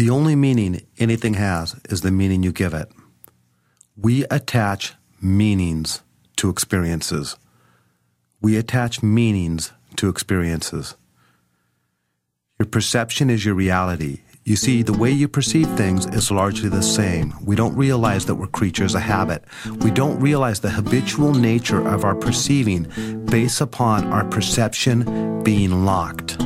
The only meaning anything has is the meaning you give it. We attach meanings to experiences. We attach meanings to experiences. Your perception is your reality. You see, the way you perceive things is largely the same. We don't realize that we're creatures of habit. We don't realize the habitual nature of our perceiving based upon our perception being locked.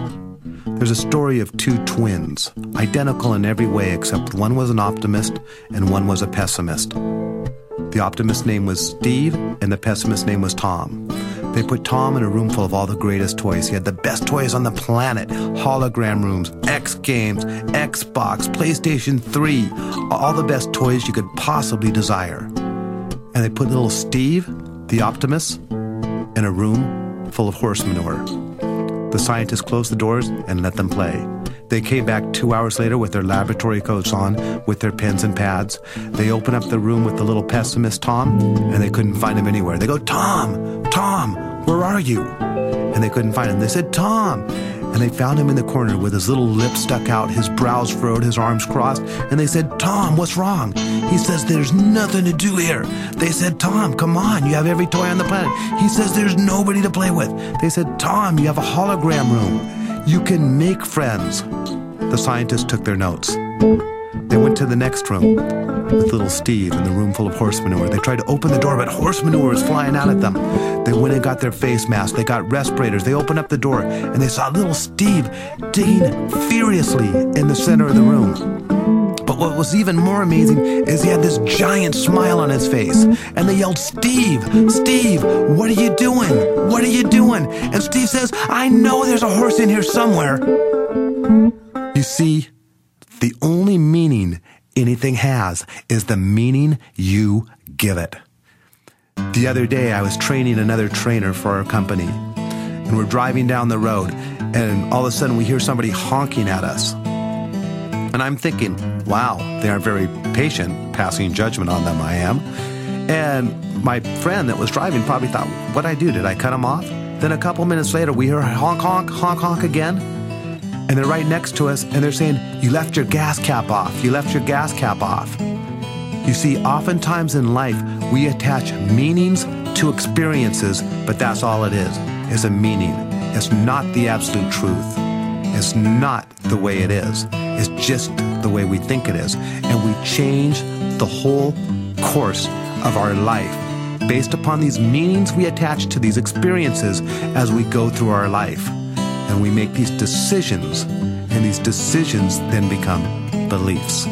There's a story of two twins, identical in every way except one was an optimist and one was a pessimist. The optimist's name was Steve and the pessimist's name was Tom. They put Tom in a room full of all the greatest toys. He had the best toys on the planet hologram rooms, X Games, Xbox, PlayStation 3, all the best toys you could possibly desire. And they put little Steve, the optimist, in a room full of horse manure. The scientists closed the doors and let them play. They came back two hours later with their laboratory coats on, with their pens and pads. They opened up the room with the little pessimist Tom, and they couldn't find him anywhere. They go, Tom, Tom, where are you? And they couldn't find him. They said, Tom. And they found him in the corner with his little lip stuck out, his brows furrowed, his arms crossed. And they said, Tom, what's wrong? He says, There's nothing to do here. They said, Tom, come on, you have every toy on the planet. He says, There's nobody to play with. They said, Tom, you have a hologram room. You can make friends. The scientists took their notes. They went to the next room with little Steve in the room full of horse manure. They tried to open the door, but horse manure was flying out at them. They went and got their face masks. They got respirators. They opened up the door and they saw little Steve digging furiously in the center of the room. But what was even more amazing is he had this giant smile on his face. And they yelled, Steve, Steve, what are you doing? What are you doing? And Steve says, I know there's a horse in here somewhere. You see, the only meaning anything has is the meaning you give it. The other day, I was training another trainer for our company, and we're driving down the road, and all of a sudden we hear somebody honking at us. And I'm thinking, wow, they aren't very patient, passing judgment on them, I am. And my friend that was driving probably thought, what I do? Did I cut him off? Then a couple minutes later, we hear honk, honk, honk, honk again. And they're right next to us, and they're saying, You left your gas cap off. You left your gas cap off. You see, oftentimes in life, we attach meanings to experiences, but that's all it is. It's a meaning. It's not the absolute truth. It's not the way it is. It's just the way we think it is. And we change the whole course of our life based upon these meanings we attach to these experiences as we go through our life. And we make these decisions, and these decisions then become beliefs.